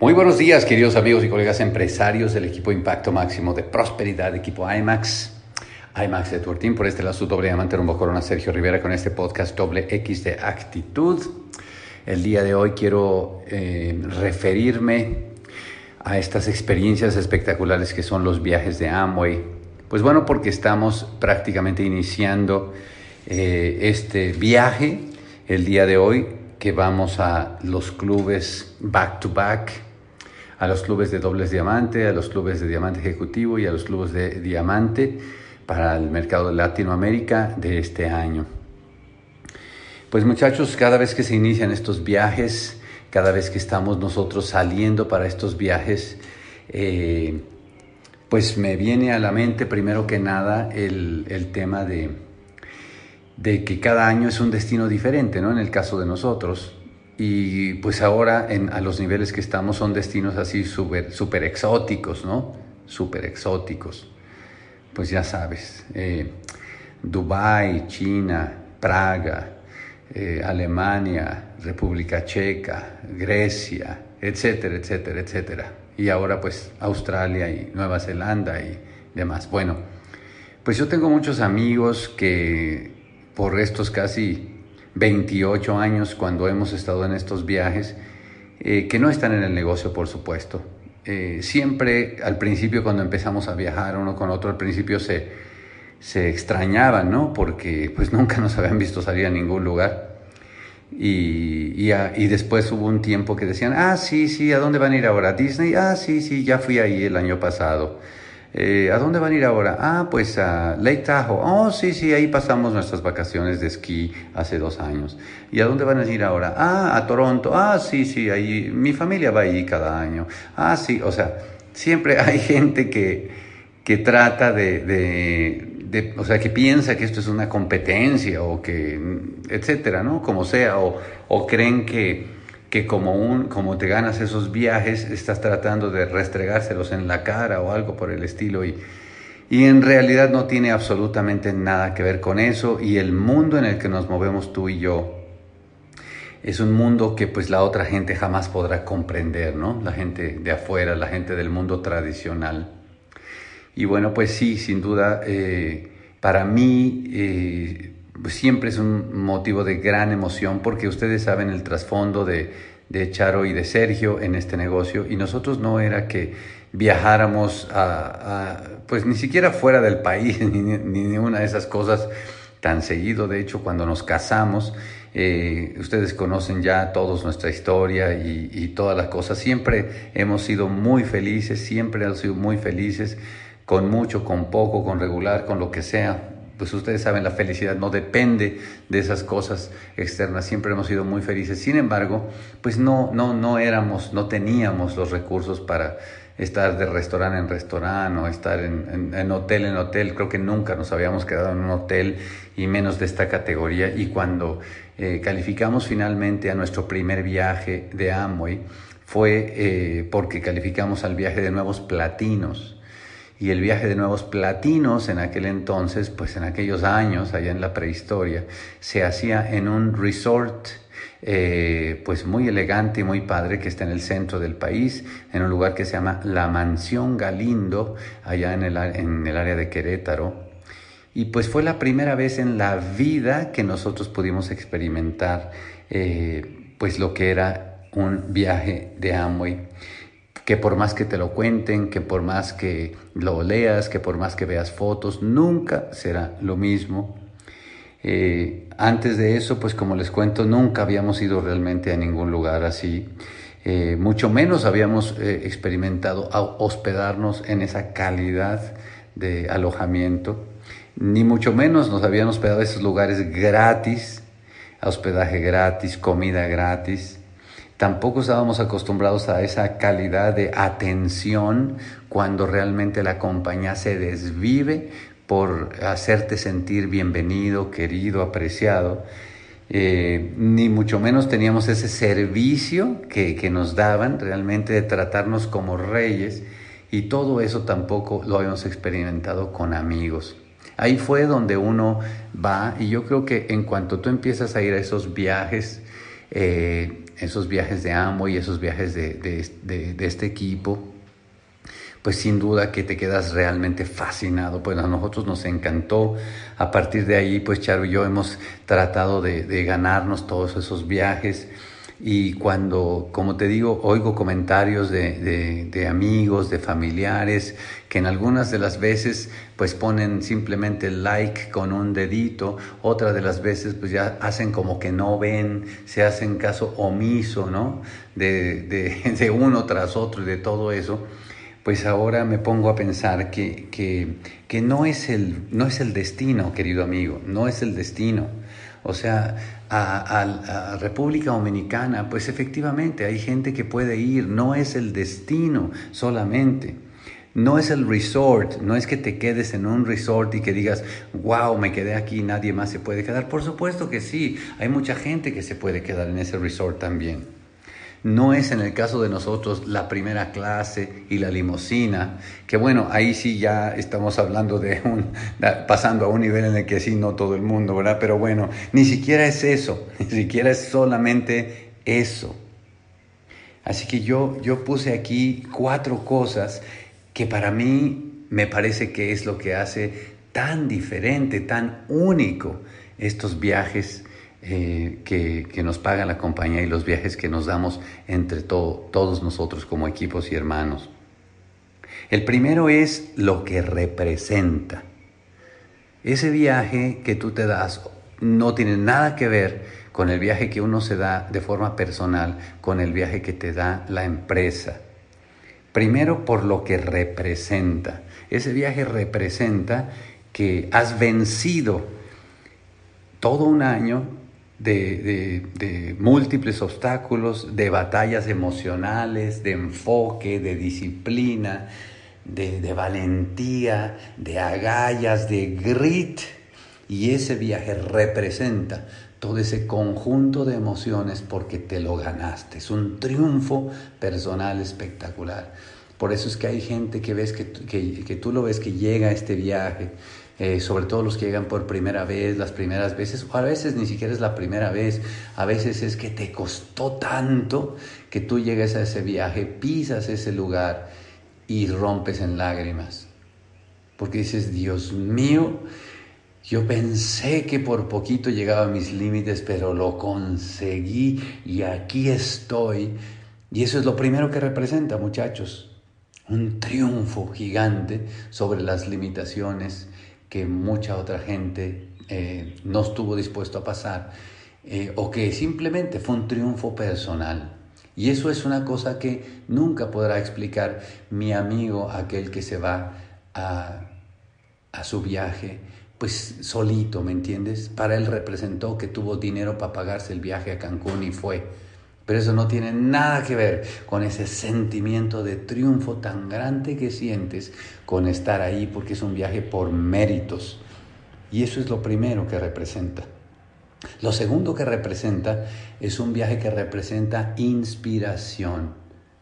Muy buenos días, queridos amigos y colegas empresarios del equipo Impacto Máximo de Prosperidad, equipo IMAX. IMAX de Tuertín, por este lado su doble diamante rumbo corona Sergio Rivera con este podcast doble X de actitud. El día de hoy quiero eh, referirme a estas experiencias espectaculares que son los viajes de Amway. Pues bueno, porque estamos prácticamente iniciando eh, este viaje el día de hoy que vamos a los clubes back to back a los clubes de dobles diamante, a los clubes de diamante ejecutivo y a los clubes de diamante para el mercado de Latinoamérica de este año. Pues muchachos, cada vez que se inician estos viajes, cada vez que estamos nosotros saliendo para estos viajes, eh, pues me viene a la mente primero que nada el, el tema de, de, que cada año es un destino diferente, ¿no? En el caso de nosotros, y pues ahora en, a los niveles que estamos son destinos así súper super exóticos, ¿no? Súper exóticos. Pues ya sabes, eh, Dubái, China, Praga, eh, Alemania, República Checa, Grecia, etcétera, etcétera, etcétera. Y ahora pues Australia y Nueva Zelanda y demás. Bueno, pues yo tengo muchos amigos que por estos casi 28 años cuando hemos estado en estos viajes, eh, que no están en el negocio, por supuesto. Eh, siempre al principio cuando empezamos a viajar uno con otro, al principio se, se extrañaban, ¿no? Porque pues nunca nos habían visto salir a ningún lugar. Y, y, y, después hubo un tiempo que decían, ah, sí, sí, ¿a dónde van a ir ahora? Disney, ah, sí, sí, ya fui ahí el año pasado. Eh, ¿A dónde van a ir ahora? Ah, pues a Lake Tahoe. Oh, sí, sí, ahí pasamos nuestras vacaciones de esquí hace dos años. ¿Y a dónde van a ir ahora? Ah, a Toronto. Ah, sí, sí, ahí mi familia va ahí cada año. Ah, sí, o sea, siempre hay gente que, que trata de, de, de, o sea, que piensa que esto es una competencia o que, etcétera, ¿no? Como sea, o, o creen que que como, un, como te ganas esos viajes, estás tratando de restregárselos en la cara o algo por el estilo y, y en realidad no tiene absolutamente nada que ver con eso y el mundo en el que nos movemos tú y yo es un mundo que pues la otra gente jamás podrá comprender, ¿no? La gente de afuera, la gente del mundo tradicional. Y bueno, pues sí, sin duda, eh, para mí eh, siempre es un motivo de gran emoción porque ustedes saben el trasfondo de, de Charo y de Sergio en este negocio y nosotros no era que viajáramos a, pues ni siquiera fuera del país ni, ni, de esas cosas tan seguido. De hecho, cuando nos casamos, eh, ustedes conocen ya todos nuestra historia y, y, todas las cosas. Siempre hemos sido muy felices, siempre hemos sido muy felices, con mucho, con poco, con regular, con lo que sea pues ustedes saben, la felicidad no depende de esas cosas externas, siempre hemos sido muy felices. Sin embargo, pues no, no, no éramos, no teníamos los recursos para estar de restaurante en restaurante o estar en, hotel en hotel. Creo que nunca nos habíamos quedado en un hotel y menos de esta categoría. Y cuando eh, calificamos finalmente a nuestro primer viaje de Amway, fue eh, porque calificamos al viaje de nuevos platinos y el viaje de nuevos platinos en aquel entonces, pues en aquellos años, allá en la prehistoria, se hacía en un resort eh, pues muy elegante y muy padre que está en el centro del país, en un lugar que se llama La Mansión Galindo, allá en el, en el área de Querétaro. Y pues fue la primera vez en la vida que nosotros pudimos experimentar eh, pues lo que era un viaje de Amway que por más que te lo cuenten, que por más que lo leas, que por más que veas fotos, nunca será lo mismo. Eh, antes de eso, pues como les cuento, nunca habíamos ido realmente a ningún lugar así. Eh, mucho menos habíamos eh, experimentado hospedarnos en esa calidad de alojamiento, ni mucho menos nos habían hospedado esos lugares gratis, hospedaje gratis, comida gratis. Tampoco estábamos acostumbrados a esa calidad de atención cuando realmente la compañía se desvive por hacerte sentir bienvenido, querido, apreciado. Eh, ni mucho menos teníamos ese servicio que, que nos daban realmente de tratarnos como reyes y todo eso tampoco lo habíamos experimentado con amigos. Ahí fue donde uno va y yo creo que en cuanto tú empiezas a ir a esos viajes, eh, esos viajes de y esos viajes de, de, de, este equipo, pues sin duda que te quedas realmente fascinado. Pues a nosotros nos encantó. A partir de ahí, pues Charo y yo hemos tratado de ganarnos todos esos viajes. Y cuando, como te digo, oigo comentarios de, de, amigos, de familiares, que en algunas de las veces pues ponen simplemente like con un dedito, otras de las veces pues ya hacen como que no ven, se hacen caso omiso, ¿no? De, de, de uno tras otro y de todo eso pues ahora me pongo a pensar que, que, que, no, es el, no es el destino, querido amigo, no es el destino. O sea, a, República Dominicana, pues efectivamente hay gente que puede ir, no es el destino solamente. No es el resort, no es que te quedes en un resort y que digas, wow, me quedé aquí, nadie más se puede quedar. Por supuesto que sí, hay mucha gente que se puede quedar en ese resort también. No es en el caso de nosotros la primera clase y la limusina, que bueno, ahí sí ya estamos hablando de un, pasando a un nivel en el que sí, no todo el mundo, ¿verdad? Pero bueno, ni siquiera es eso, ni siquiera es solamente eso. Así que yo, yo puse aquí cuatro cosas que para mí me parece que es lo que hace tan diferente, tan único estos viajes eh, que, nos paga la compañía y los viajes que nos damos entre todos nosotros como equipos y hermanos. El primero es lo que representa. Ese viaje que tú te das no tiene nada que ver con el viaje que uno se da de forma personal, con el viaje que te da la empresa. Primero por lo que representa. Ese viaje representa que has vencido todo un año de, múltiples obstáculos, de batallas emocionales, de enfoque, de disciplina, de, valentía, de agallas, de grit. Y ese viaje representa todo ese conjunto de emociones porque te lo ganaste. Es un triunfo personal espectacular. Por eso es que hay gente que ves que, que, que tú lo ves que llega a este viaje eh, sobre todo los que llegan por primera vez, las primeras veces, o a veces ni siquiera es la primera vez, a veces es que te costó tanto que tú llegues a ese viaje, pisas ese lugar y rompes en lágrimas. Porque dices, Dios mío, yo pensé que por poquito llegaba a mis límites, pero lo conseguí y aquí estoy. Y eso es lo primero que representa, muchachos, un triunfo gigante sobre las limitaciones que mucha otra gente eh, no estuvo dispuesto a pasar, eh, o que simplemente fue un triunfo personal. Y eso es una cosa que nunca podrá explicar mi amigo, aquel que se va a, a su viaje, pues solito, ¿me entiendes? Para él representó que tuvo dinero para pagarse el viaje a Cancún y fue. Pero eso no tiene nada que ver con ese sentimiento de triunfo tan grande que sientes con estar ahí, porque es un viaje por méritos. Y eso es lo primero que representa. Lo segundo que representa es un viaje que representa inspiración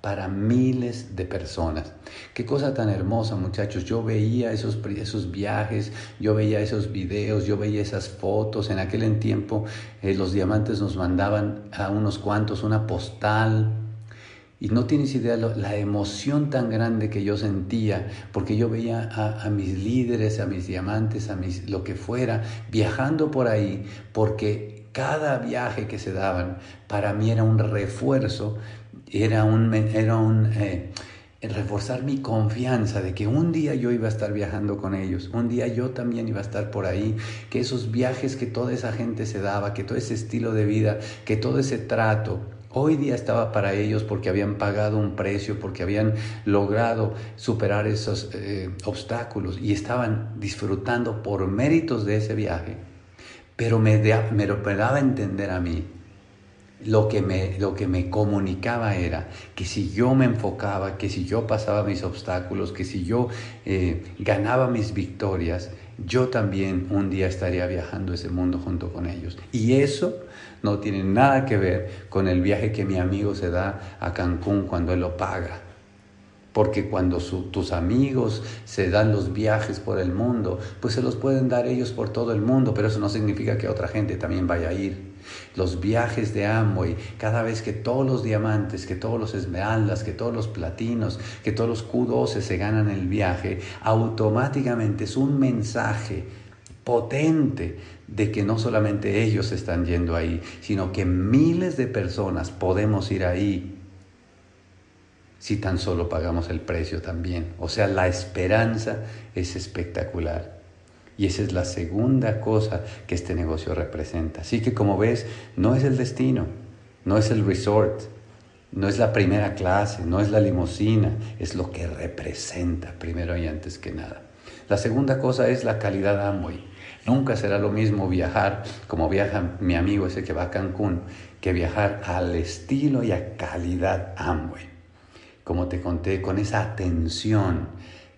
para miles de personas. Qué cosa tan hermosa, muchachos. Yo veía esos, esos viajes, yo veía esos videos, yo veía esas fotos. En aquel tiempo eh, los diamantes nos mandaban a unos cuantos una postal. Y no tienes idea la emoción tan grande que yo sentía, porque yo veía a, a, mis líderes, a mis diamantes, a mis, lo que fuera, viajando por ahí, porque cada viaje que se daban para mí era un refuerzo era un, era un eh, reforzar mi confianza de que un día yo iba a estar viajando con ellos, un día yo también iba a estar por ahí, que esos viajes que toda esa gente se daba, que todo ese estilo de vida, que todo ese trato, hoy día estaba para ellos porque habían pagado un precio, porque habían logrado superar esos eh, obstáculos y estaban disfrutando por méritos de ese viaje, pero me, me, me daba a entender a mí lo que, me, lo que me comunicaba era que si yo me enfocaba, que si yo pasaba mis obstáculos, que si yo eh, ganaba mis victorias, yo también un día estaría viajando ese mundo junto con ellos. Y eso no tiene nada que ver con el viaje que mi amigo se da a Cancún cuando él lo paga. Porque cuando tus amigos se dan los viajes por el mundo, pues se los pueden dar ellos por todo el mundo, pero eso no significa que otra gente también vaya a ir. Los viajes de Amway, cada vez que todos los diamantes, que todos los esmeraldas, que todos los platinos, que todos los Q12 se ganan el viaje, automáticamente es un mensaje potente de que no solamente ellos están yendo ahí, sino que miles de personas podemos ir ahí si tan solo pagamos el precio también. O sea, la esperanza es espectacular. Y esa es la segunda cosa que este negocio representa. Así que como ves, no es el destino, no es el resort, no es la primera clase, no es la limusina, es lo que representa primero y antes que nada. La segunda cosa es la calidad Amway. Nunca será lo mismo viajar como viaja mi amigo ese que va a Cancún que viajar al estilo y a calidad Amway. Como te conté, con esa atención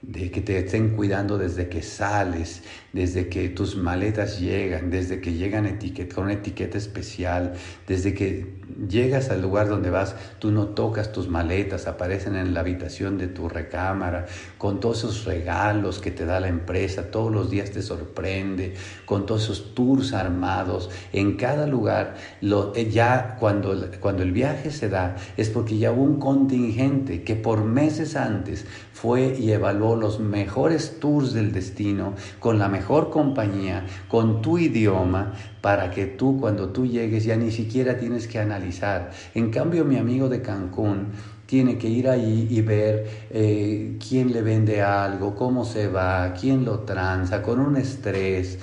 de que te estén cuidando desde que sales, desde que tus maletas llegan, desde que llegan con una etiqueta especial, desde que llegas al lugar donde vas, tú no tocas tus maletas, aparecen en la habitación de tu recámara, con todos esos regalos que te da la empresa, todos los días te sorprende, con todos esos tours armados, en cada lugar, eh, ya cuando, cuando el viaje se da, es porque ya hubo un contingente que por meses antes fue y evaluó los mejores tours del destino con la mejor compañía, con tu idioma, para que tú cuando tú llegues ya ni siquiera tienes que analizar. En cambio, mi amigo de Cancún tiene que ir ahí y ver eh, quién le vende algo, cómo se va, quién lo tranza, con un estrés.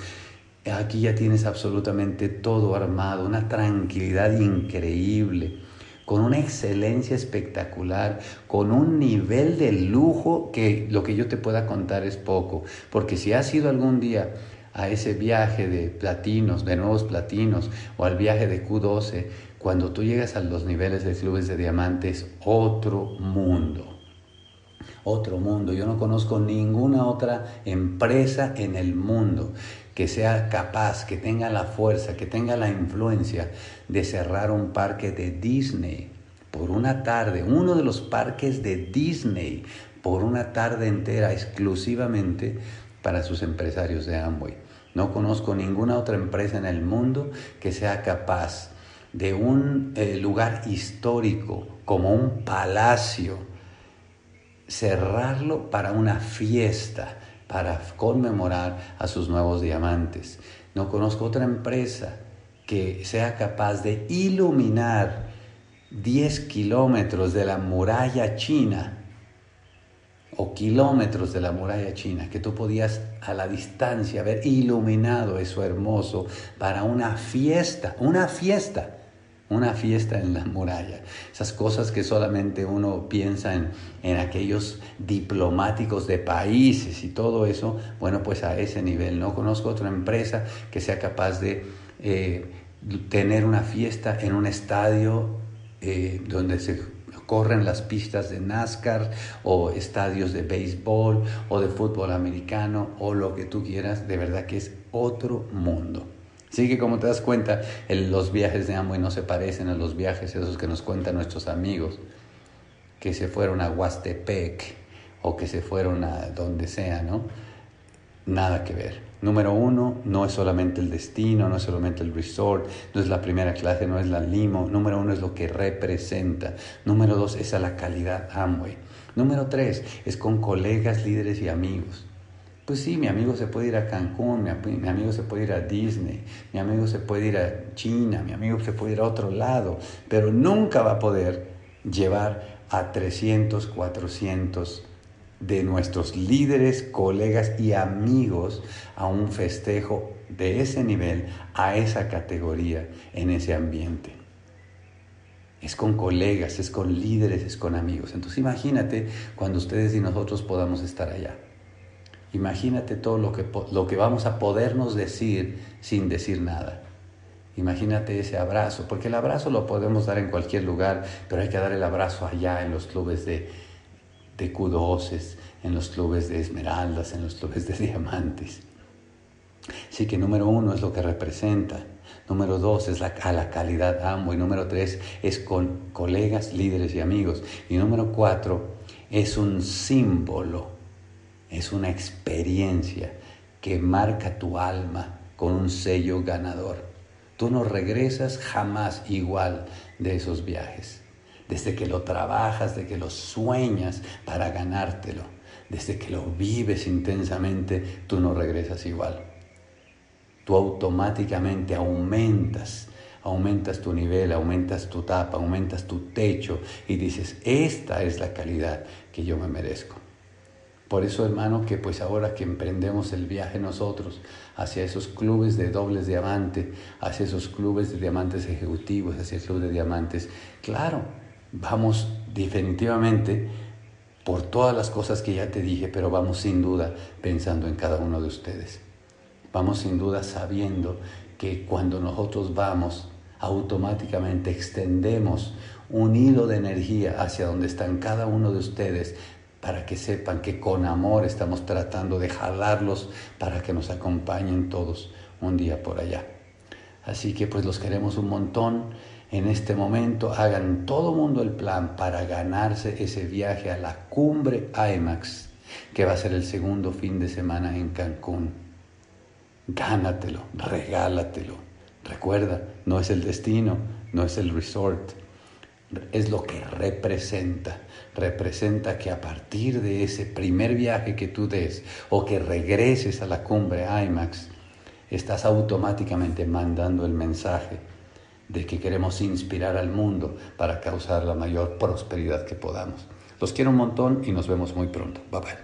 Aquí ya tienes absolutamente todo armado, una tranquilidad increíble, con una excelencia espectacular, con un nivel de lujo que lo que yo te pueda contar es poco, porque si has ido algún día a ese viaje de platinos, de nuevos platinos, o al viaje de Q12, cuando tú llegas a los niveles de clubes de diamantes, otro mundo. Otro mundo. Yo no conozco ninguna otra empresa en el mundo que sea capaz, que tenga la fuerza, que tenga la influencia de cerrar un parque de Disney por una tarde, uno de los parques de Disney por una tarde entera exclusivamente para sus empresarios de Amway. No conozco ninguna otra empresa en el mundo que sea capaz de un eh, lugar histórico como un palacio, cerrarlo para una fiesta, para conmemorar a sus nuevos diamantes. No conozco otra empresa que sea capaz de iluminar 10 kilómetros de la muralla china o kilómetros de la muralla china, que tú podías a la distancia ver iluminado eso hermoso para una fiesta, una fiesta, una fiesta en la muralla. Esas cosas que solamente uno piensa en, en aquellos diplomáticos de países y todo eso, bueno, pues a ese nivel. No conozco otra empresa que sea capaz de eh, tener una fiesta en un estadio eh, donde se corren las pistas de NASCAR o estadios de béisbol o de fútbol americano o lo que tú quieras, de verdad que es otro mundo. Así que como te das cuenta, los viajes de Amway no se parecen a los viajes esos que nos cuentan nuestros amigos, que se fueron a Huastepec o que se fueron a donde sea, ¿no? Nada que ver. Número uno, no es solamente el destino, no es solamente el resort, no es la primera clase, no es la limo. Número uno es lo que representa. Número dos es a la calidad Amway. Número tres es con colegas, líderes y amigos. Pues sí, mi amigo se puede ir a Cancún, mi, mi, amigo se puede ir a Disney, mi amigo se puede ir a China, mi amigo se puede ir a otro lado, pero nunca va a poder llevar a 300, 400 de nuestros líderes, colegas y amigos a un festejo de ese nivel, a esa categoría, en ese ambiente. Es con colegas, es con líderes, es con amigos. Entonces imagínate cuando ustedes y nosotros podamos estar allá. Imagínate todo lo que, lo que vamos a podernos decir sin decir nada. Imagínate ese abrazo, porque el abrazo lo podemos dar en cualquier lugar, pero hay que dar el abrazo allá en los clubes de, de Q12, en los clubes de esmeraldas, en los clubes de diamantes. Así que número uno es lo que representa. Número dos es a la calidad amo. Y número tres es con colegas, líderes y amigos. Y número cuatro es un símbolo, es una experiencia que marca tu alma con un sello ganador. Tú no regresas jamás igual de esos viajes. Desde que lo trabajas, desde que lo sueñas para ganártelo, desde que lo vives intensamente, tú no regresas igual. Tú automáticamente aumentas aumentas tu nivel, aumentas tu tapa, aumentas tu techo y dices, esta es la calidad que yo me merezco. Por eso, hermano, que pues ahora que emprendemos el viaje nosotros hacia esos clubes de dobles diamante, hacia esos clubes de diamantes ejecutivos, hacia el club de diamantes, claro, vamos definitivamente por todas las cosas que ya te dije, pero vamos sin duda pensando en cada uno de ustedes. Vamos sin duda sabiendo que cuando nosotros vamos, automáticamente extendemos un hilo de energía hacia donde están cada uno de ustedes para que sepan que con amor estamos tratando de jalarlos para que nos acompañen todos un día por allá. Así que pues los queremos un montón. En este momento hagan todo mundo el plan para ganarse ese viaje a la cumbre IMAX, que va a ser el segundo fin de semana en Cancún. Gánatelo, regálatelo. Recuerda, no es el destino, no es el resort, es lo que representa. Representa que a partir de ese primer viaje que tú des o que regreses a la cumbre IMAX, estás automáticamente mandando el mensaje de que queremos inspirar al mundo para causar la mayor prosperidad que podamos. Los quiero un montón y nos vemos muy pronto. Bye bye.